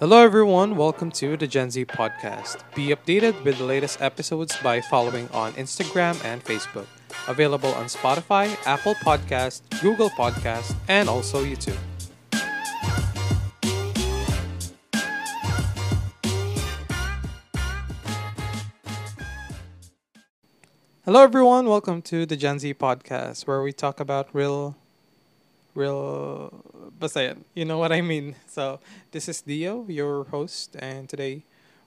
Hello, everyone. Welcome to the Gen Z podcast. Be updated with the latest episodes by following on Instagram and Facebook. Available on Spotify, Apple Podcast, Google Podcast, and also YouTube. Hello, everyone. Welcome to the Gen Z podcast, where we talk about real, real, basta yan. You know what I mean. So, this is Dio, your host, and today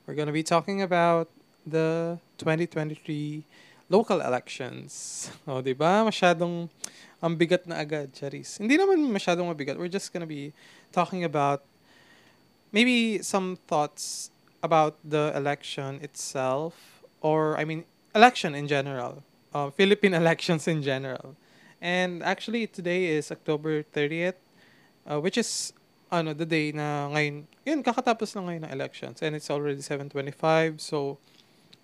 we're gonna be talking about the 2023 local elections. O, di ba? Masyadong ang bigat na agad, Charis. Hindi naman masyadong mabigat. We're just gonna be talking about maybe some thoughts about the election itself, or I mean, election in general, uh, Philippine elections in general. And actually, today is October 30th, uh, which is ano, the day na ngayon, yun, kakatapos lang ngayon ng elections. And it's already 7.25. So,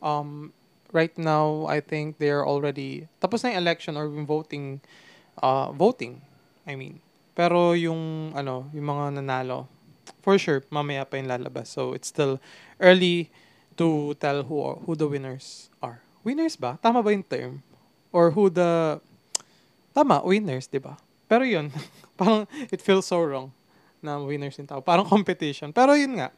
um, right now, I think they're already, tapos na yung election or yung voting, uh, voting, I mean. Pero yung, ano, yung mga nanalo, for sure, mamaya pa yung lalabas. So, it's still early to tell who who the winners are. Winners ba? Tama ba yung term? Or who the... Tama, winners, di ba? Pero yun, parang it feels so wrong na winners yung tao. Parang competition. Pero yun nga,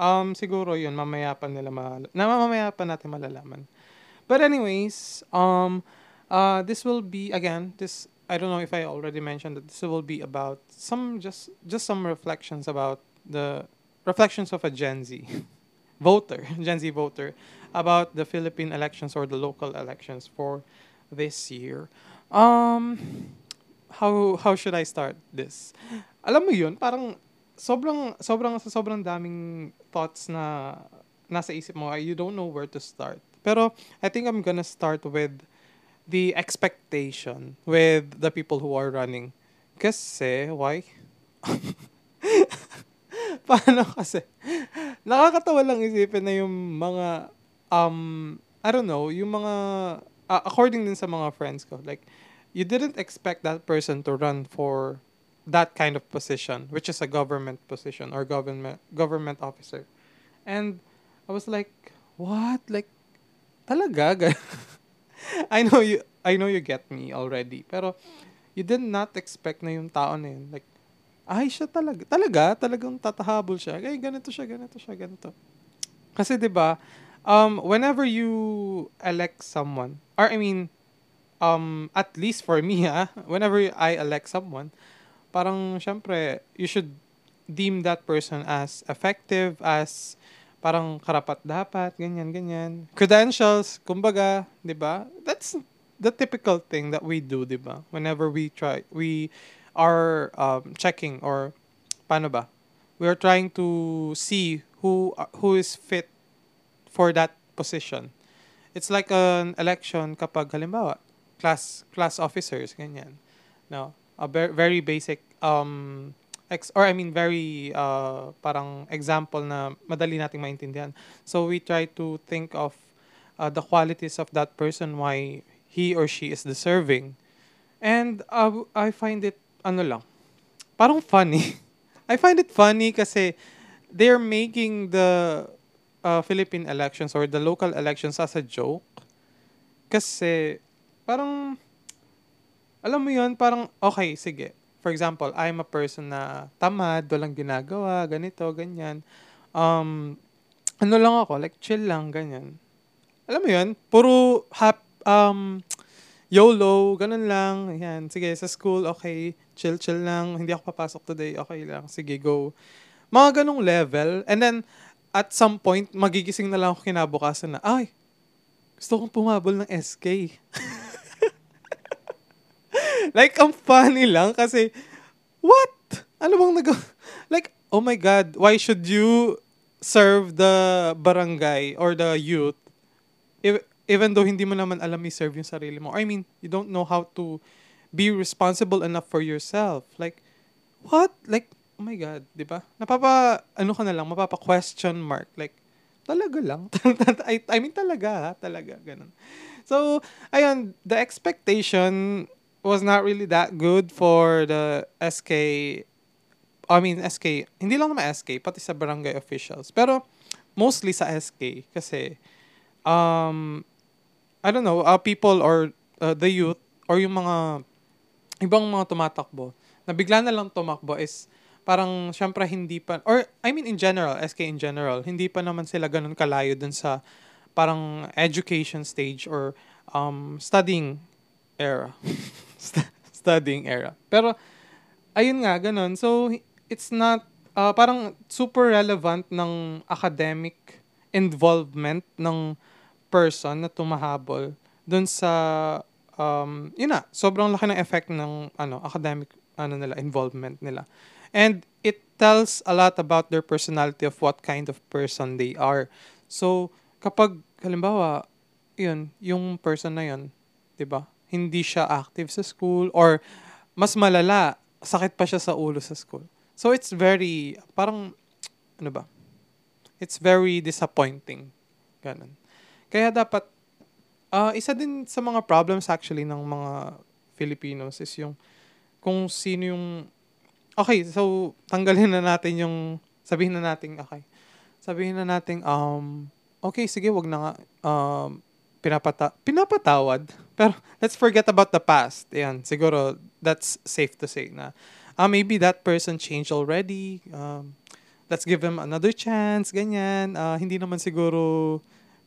um, siguro yun, mamaya pa nila ma... Na mamaya pa natin malalaman. But anyways, um, uh, this will be, again, this... I don't know if I already mentioned that this will be about some just just some reflections about the reflections of a Gen Z voter, Gen Z voter, about the Philippine elections or the local elections for this year. Um, how how should I start this? Alam mo yun, parang sobrang sobrang sobrang daming thoughts na nasa isip mo. You don't know where to start. Pero I think I'm gonna start with the expectation with the people who are running. Kasi, why? Paano kasi? Nakakatawa lang isipin na yung mga, um, I don't know, yung mga, uh, according din sa mga friends ko, like, you didn't expect that person to run for that kind of position, which is a government position or government government officer. And I was like, what? Like, talaga? I know you, I know you get me already. Pero, you did not expect na yung tao na yun. Like, ay, siya talaga. Talaga? Talagang tatahabol siya. Ay, ganito siya, ganito siya, ganito. Kasi, di ba, um, whenever you elect someone, or I mean, um, at least for me, ha, whenever I elect someone, parang, syempre, you should deem that person as effective, as parang karapat dapat, ganyan, ganyan. Credentials, kumbaga, di ba? That's the typical thing that we do, di ba? Whenever we try, we are um, checking or paano ba? We are trying to see who who is fit for that position. It's like an election kapag halimbawa class class officers ganyan. No, a very, basic um ex or I mean very uh parang example na madali nating maintindihan. So we try to think of uh, the qualities of that person why he or she is deserving. And uh, I find it ano lang, parang funny. I find it funny kasi they're making the uh, Philippine elections or the local elections as a joke. Kasi, parang, alam mo yun, parang, okay, sige. For example, I'm a person na tamad, walang ginagawa, ganito, ganyan. Um, ano lang ako, like chill lang, ganyan. Alam mo yun, puro hap, um, YOLO, ganun lang. Yan, sige, sa school, okay, chill-chill lang. Hindi ako papasok today, okay lang. Sige, go. Mga ganung level. And then, at some point, magigising na lang ako kinabukasan na, ay, gusto kong pumabol ng SK. like, ang funny lang kasi, what? Ano bang nag... Like, oh my God, why should you serve the barangay or the youth if, even though hindi mo naman alam i-serve yung sarili mo. I mean, you don't know how to be responsible enough for yourself. Like, what? Like, oh my God, di ba? Napapa, ano ka na lang, mapapa question mark. Like, talaga lang. I, I mean, talaga ha, talaga, ganun. So, ayun, the expectation was not really that good for the SK I mean, SK, hindi lang naman SK, pati sa barangay officials. Pero, mostly sa SK, kasi, um, I don't know, uh, people or uh, the youth, or yung mga, ibang mga tumatakbo, na bigla na lang tumakbo is, parang, syempre, hindi pa, or, I mean, in general, SK in general, hindi pa naman sila ganun kalayo dun sa, parang, education stage, or, um, studying era. studying era. Pero, ayun nga, ganun. So, it's not, uh, parang super relevant ng academic involvement ng person na tumahabol dun sa, um, yun na, sobrang laki ng effect ng, ano, academic, ano nila, involvement nila. And it tells a lot about their personality of what kind of person they are. So, kapag, halimbawa, yun, yung person na yun, 'di ba? Hindi siya active sa school or mas malala, sakit pa siya sa ulo sa school. So it's very, parang, ano ba? It's very disappointing. Ganun. Kaya dapat, uh, isa din sa mga problems actually ng mga Filipinos is yung, kung sino yung, okay, so, tanggalin na natin yung, sabihin na natin, okay, sabihin na natin, um, okay, sige, wag na nga, um, pinapata pinapatawad. Pero let's forget about the past. Yan, siguro that's safe to say na uh, maybe that person changed already. Um, let's give him another chance, ganyan. Uh, hindi naman siguro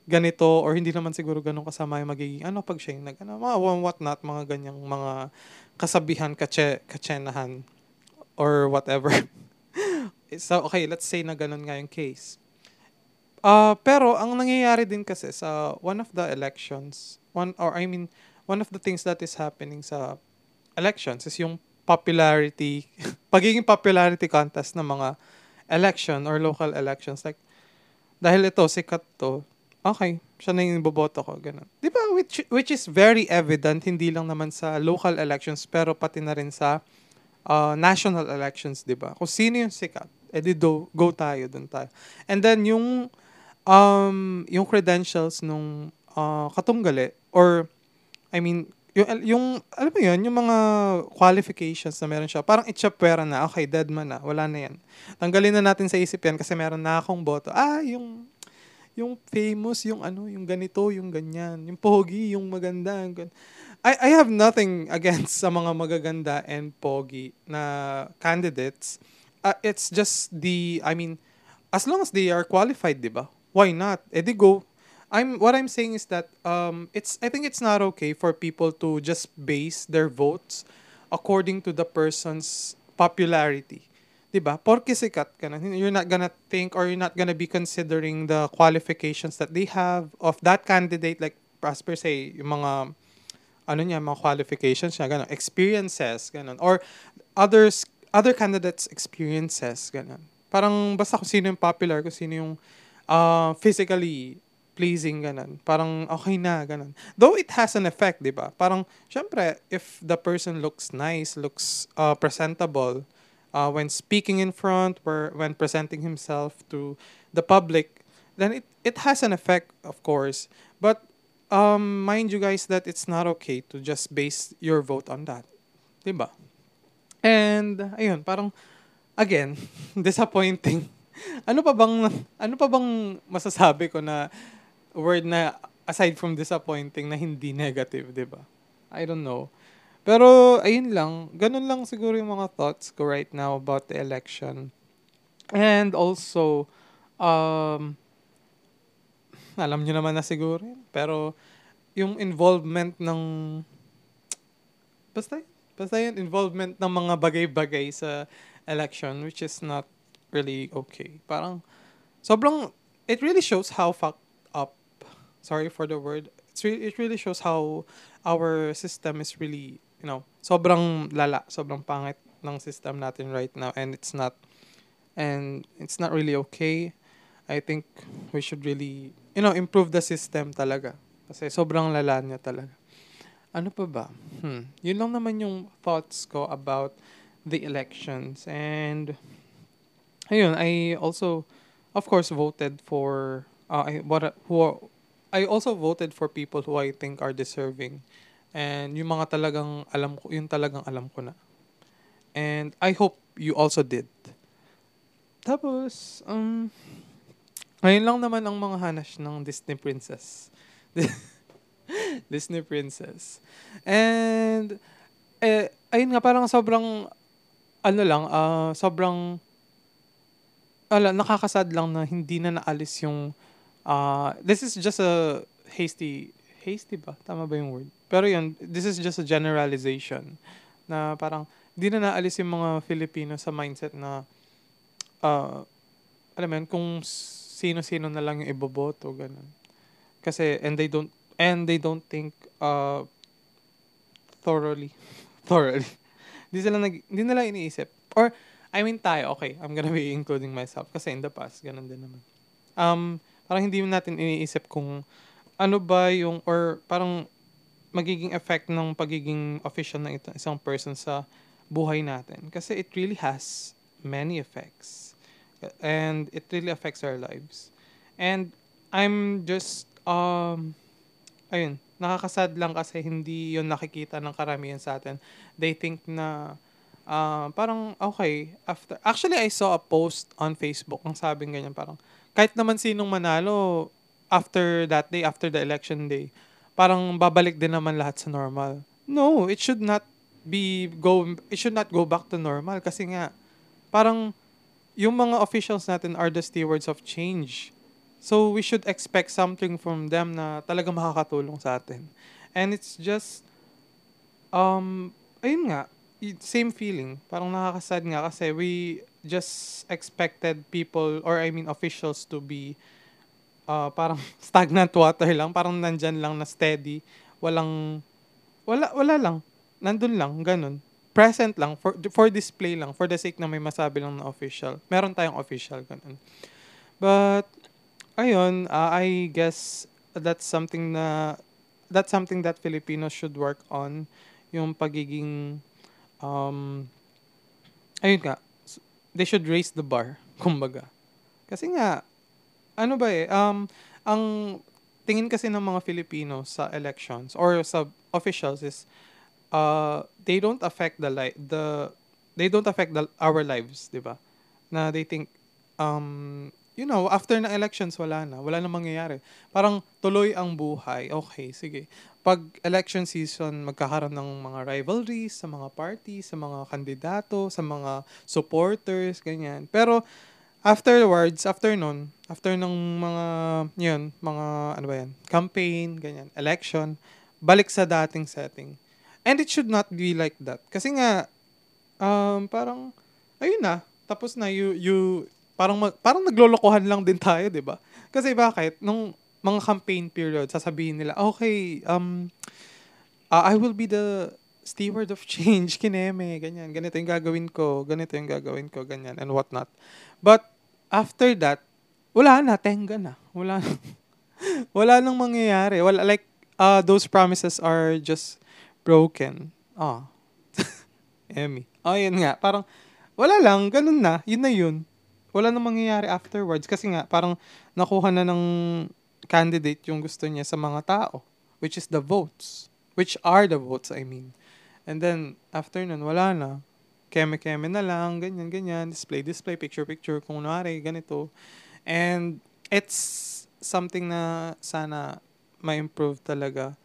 ganito or hindi naman siguro ganun kasama yung magiging ano pag siya yung nag ano, mga what not, mga ganyang mga kasabihan, kache, kachenahan or whatever. so, okay, let's say na ganun nga yung case. Uh, pero ang nangyayari din kasi sa one of the elections, one or I mean, one of the things that is happening sa elections is yung popularity, pagiging popularity contest ng mga election or local elections. Like, dahil ito, sikat to, okay, siya na yung boboto ko, ganun. Di ba? Which, which is very evident, hindi lang naman sa local elections, pero pati na rin sa uh, national elections, di ba? Kung sino yung sikat, edi do, go tayo, dun tayo. And then, yung um, yung credentials nung uh, katunggali or I mean, yung, yung, alam mo yun, yung mga qualifications na meron siya, parang itchapwera na, okay, dead man na, wala na yan. Tanggalin na natin sa isip yan kasi meron na akong boto. Ah, yung, yung famous, yung ano, yung ganito, yung ganyan, yung pogi, yung maganda. Yung I, I have nothing against sa mga magaganda and pogi na candidates. Uh, it's just the, I mean, as long as they are qualified, di ba? why not? Edi go. I'm what I'm saying is that um it's I think it's not okay for people to just base their votes according to the person's popularity. 'Di ba? Porque sikat ka na, you're not gonna think or you're not gonna be considering the qualifications that they have of that candidate like Prosper say yung mga ano niya mga qualifications niya ganun, experiences ganun or others other candidates experiences ganun. Parang basta kung sino yung popular, kung sino yung uh, physically pleasing, ganun. Parang okay na, ganun. Though it has an effect, di ba? Parang, syempre, if the person looks nice, looks uh, presentable, uh, when speaking in front, or when presenting himself to the public, then it, it has an effect, of course. But, um, mind you guys that it's not okay to just base your vote on that. Di ba? And, ayun, parang, again, disappointing ano pa bang ano pa bang masasabi ko na word na aside from disappointing na hindi negative, 'di ba? I don't know. Pero ayun lang, ganun lang siguro yung mga thoughts ko right now about the election. And also um alam niyo naman na siguro pero yung involvement ng basta basta yung involvement ng mga bagay-bagay sa election which is not really okay. Parang, sobrang, it really shows how fucked up, sorry for the word, it's re- it really shows how our system is really, you know, sobrang lala, sobrang pangit ng system natin right now and it's not, and it's not really okay. I think we should really, you know, improve the system talaga. Kasi sobrang lala niya talaga. Ano pa ba? Hmm. Yun lang naman yung thoughts ko about the elections. And ayun, I also, of course, voted for, uh, I, what, who, are, I also voted for people who I think are deserving. And yung mga talagang alam ko, yung talagang alam ko na. And I hope you also did. tapos, um, ngayon lang naman ang mga hanash ng Disney Princess. Disney Princess. And, eh, ayun nga, parang sobrang, ano lang, ah sobrang, ala, nakakasad lang na hindi na naalis yung, ah this is just a hasty, hasty ba? Tama ba yung word? Pero yun, this is just a generalization na parang, hindi na naalis yung mga Filipino sa mindset na, ah alam mo yun, kung sino-sino na lang yung iboboto, ganun. Kasi, and they don't, and they don't think, uh, thoroughly. thoroughly. Hindi sila nag, hindi nila iniisip. Or, I mean tayo, okay, I'm gonna be including myself. Kasi in the past, ganun din naman. Um, parang hindi natin iniisip kung ano ba yung, or parang magiging effect ng pagiging official ng isang person sa buhay natin. Kasi it really has many effects. And it really affects our lives. And I'm just, um, ayun, nakakasad lang kasi hindi yun nakikita ng karamihan sa atin. They think na, uh, parang, okay, after, actually, I saw a post on Facebook, ang sabing ganyan, parang, kahit naman sinong manalo, after that day, after the election day, parang babalik din naman lahat sa normal. No, it should not be go it should not go back to normal kasi nga parang yung mga officials natin are the stewards of change. So we should expect something from them na talaga makakatulong sa atin. And it's just um ayun nga, same feeling. Parang nakakasad nga kasi we just expected people or I mean officials to be uh, parang stagnant water lang, parang nandyan lang na steady, walang wala wala lang. Nandun lang, ganun present lang, for, for display lang, for the sake na may masabi lang na official. Meron tayong official, ganun. But, ayun, uh, I guess that's something na, that's something that Filipinos should work on, yung pagiging, um, ayun nga, they should raise the bar, kumbaga. Kasi nga, ano ba eh, um, ang tingin kasi ng mga Filipino sa elections or sa officials is, uh, they don't affect the li- the they don't affect the, our lives, 'di ba? Na they think um you know, after ng elections wala na, wala na mangyayari. Parang tuloy ang buhay. Okay, sige. Pag election season, magkakaroon ng mga rivalries sa mga parties, sa mga kandidato, sa mga supporters, ganyan. Pero afterwards, after nun, after ng mga, yun, mga, ano ba yan, campaign, ganyan, election, balik sa dating setting. And it should not be like that. Kasi nga, um, parang, ayun na, tapos na, you, you, parang, parang naglolokohan lang din tayo, di ba? Kasi bakit? Nung mga campaign period, sasabihin nila, okay, um, uh, I will be the steward of change, kineme, ganyan, ganito yung gagawin ko, ganito yung gagawin ko, ganyan, and what not. But, after that, wala na, tenga na. Wala wala nang mangyayari. Wala, like, uh, those promises are just broken. Ah. Emmy. Oh, yun nga. Parang, wala lang. Ganun na. Yun na yun. Wala na mangyayari afterwards. Kasi nga, parang nakuha na ng candidate yung gusto niya sa mga tao. Which is the votes. Which are the votes, I mean. And then, after nun, wala na. Keme-keme na lang, ganyan, ganyan. Display, display, picture, picture. Kung nari, ganito. And, it's something na sana ma-improve talaga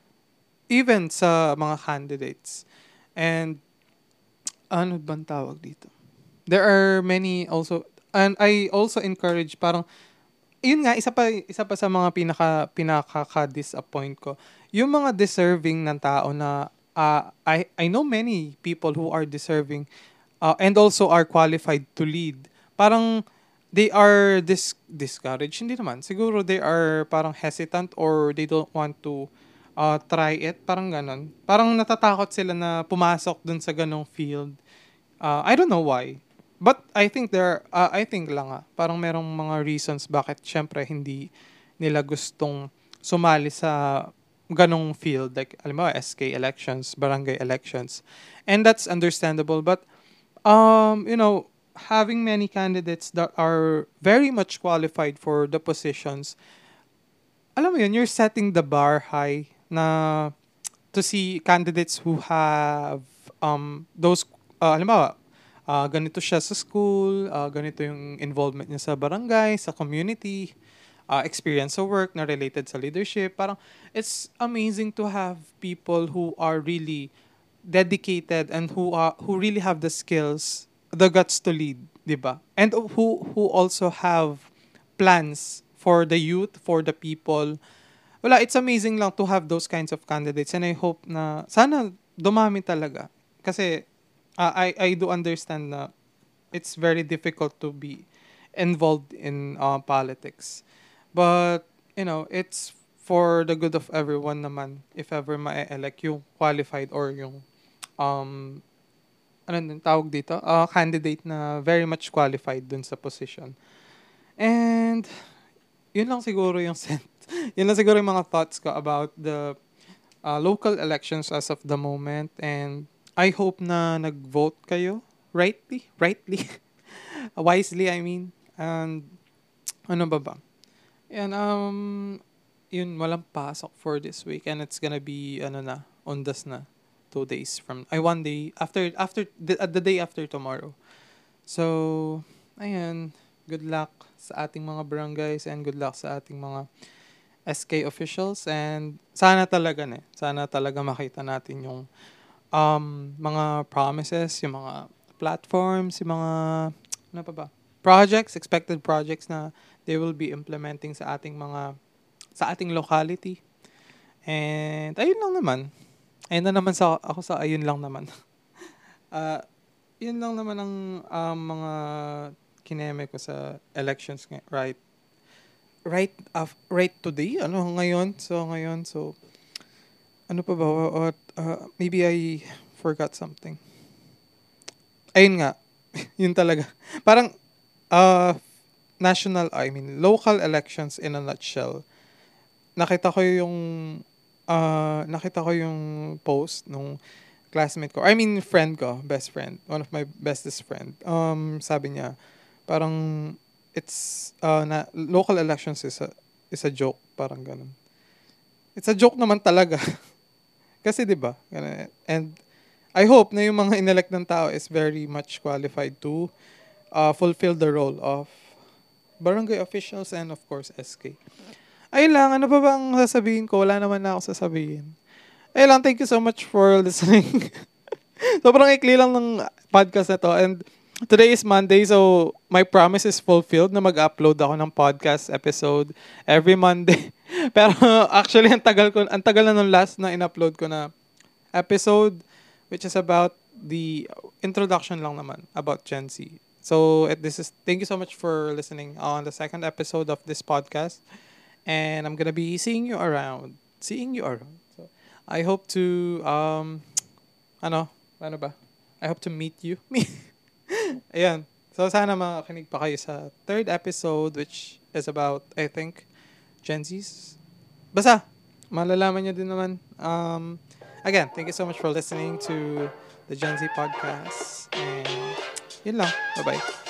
even sa mga candidates. And, ano bang tawag dito? There are many also, and I also encourage parang, yun nga, isa pa, isa pa sa mga pinaka, pinaka-disappoint ko, yung mga deserving ng tao na, uh, I, I know many people who are deserving uh, and also are qualified to lead. Parang, they are dis discouraged. Hindi naman. Siguro they are parang hesitant or they don't want to uh, try it, parang ganon. Parang natatakot sila na pumasok dun sa ganong field. Uh, I don't know why. But I think there, uh, I think lang ah, parang merong mga reasons bakit syempre hindi nila gustong sumali sa ganong field. Like, alam mo, SK elections, barangay elections. And that's understandable. But, um, you know, having many candidates that are very much qualified for the positions, alam mo yun, you're setting the bar high na to see candidates who have um those uh, halimbawa ah, ganito siya sa school, ah, ganito yung involvement niya sa barangay, sa community, ah, experience sa work na related sa leadership. Parang it's amazing to have people who are really dedicated and who are who really have the skills, the guts to lead, 'di ba? And who who also have plans for the youth, for the people. Wala, it's amazing lang to have those kinds of candidates and I hope na sana dumami talaga. Kasi uh, I I do understand na it's very difficult to be involved in uh, politics. But you know, it's for the good of everyone naman if ever ma-elect yung qualified or yung um ano din tawag dito? Uh, candidate na very much qualified dun sa position. And yun lang siguro yung sen- yun lang siguro yung mga thoughts ko about the uh, local elections as of the moment and I hope na nag-vote kayo rightly, rightly, wisely I mean. And ano ba ba? Yan, um, yun, walang pasok for this week and it's gonna be, ano na, undas na. Two days from, ay, one day, after, after, the, uh, the day after tomorrow. So, ayan, good luck sa ating mga barangays and good luck sa ating mga SK officials and sana talaga ne, sana talaga makita natin yung um, mga promises, yung mga platforms, yung mga ano pa ba? Projects, expected projects na they will be implementing sa ating mga sa ating locality. And ayun lang naman. Ayun na naman sa ako sa ayun lang naman. uh, yun lang naman ang um, mga kineme ko sa elections right right af, right today? Ano ngayon? So ngayon so ano pa ba? Uh, uh, maybe I forgot something. Ayun nga yun talaga. Parang uh, national I mean local elections in a nutshell. Nakita ko yung uh, nakita ko yung post nung classmate ko. I mean friend ko best friend. One of my bestest friend. Um sabi niya parang it's uh, na local elections is a is a joke parang ganun it's a joke naman talaga kasi 'di ba and I hope na yung mga inelect ng tao is very much qualified to uh, fulfill the role of barangay officials and of course SK. Ayun lang, ano pa bang sasabihin ko? Wala naman na ako sasabihin. Ayun lang, thank you so much for listening. Sobrang ikli lang ng podcast na to and Today is Monday, so my promise is fulfilled na mag-upload ako ng podcast episode every Monday. Pero actually, ang tagal ko, ang tagal na nung last na in-upload ko na episode which is about the introduction lang naman about Gen Z. So this is thank you so much for listening on the second episode of this podcast, and I'm gonna be seeing you around, seeing you around. So I hope to um, ano, ano ba? I hope to meet you. Ayan. So, sana makakinig pa kayo sa third episode, which is about, I think, Gen Zs. Basta, malalaman nyo din naman. Um, again, thank you so much for listening to the Gen Z podcast. And, yun lang. Bye-bye.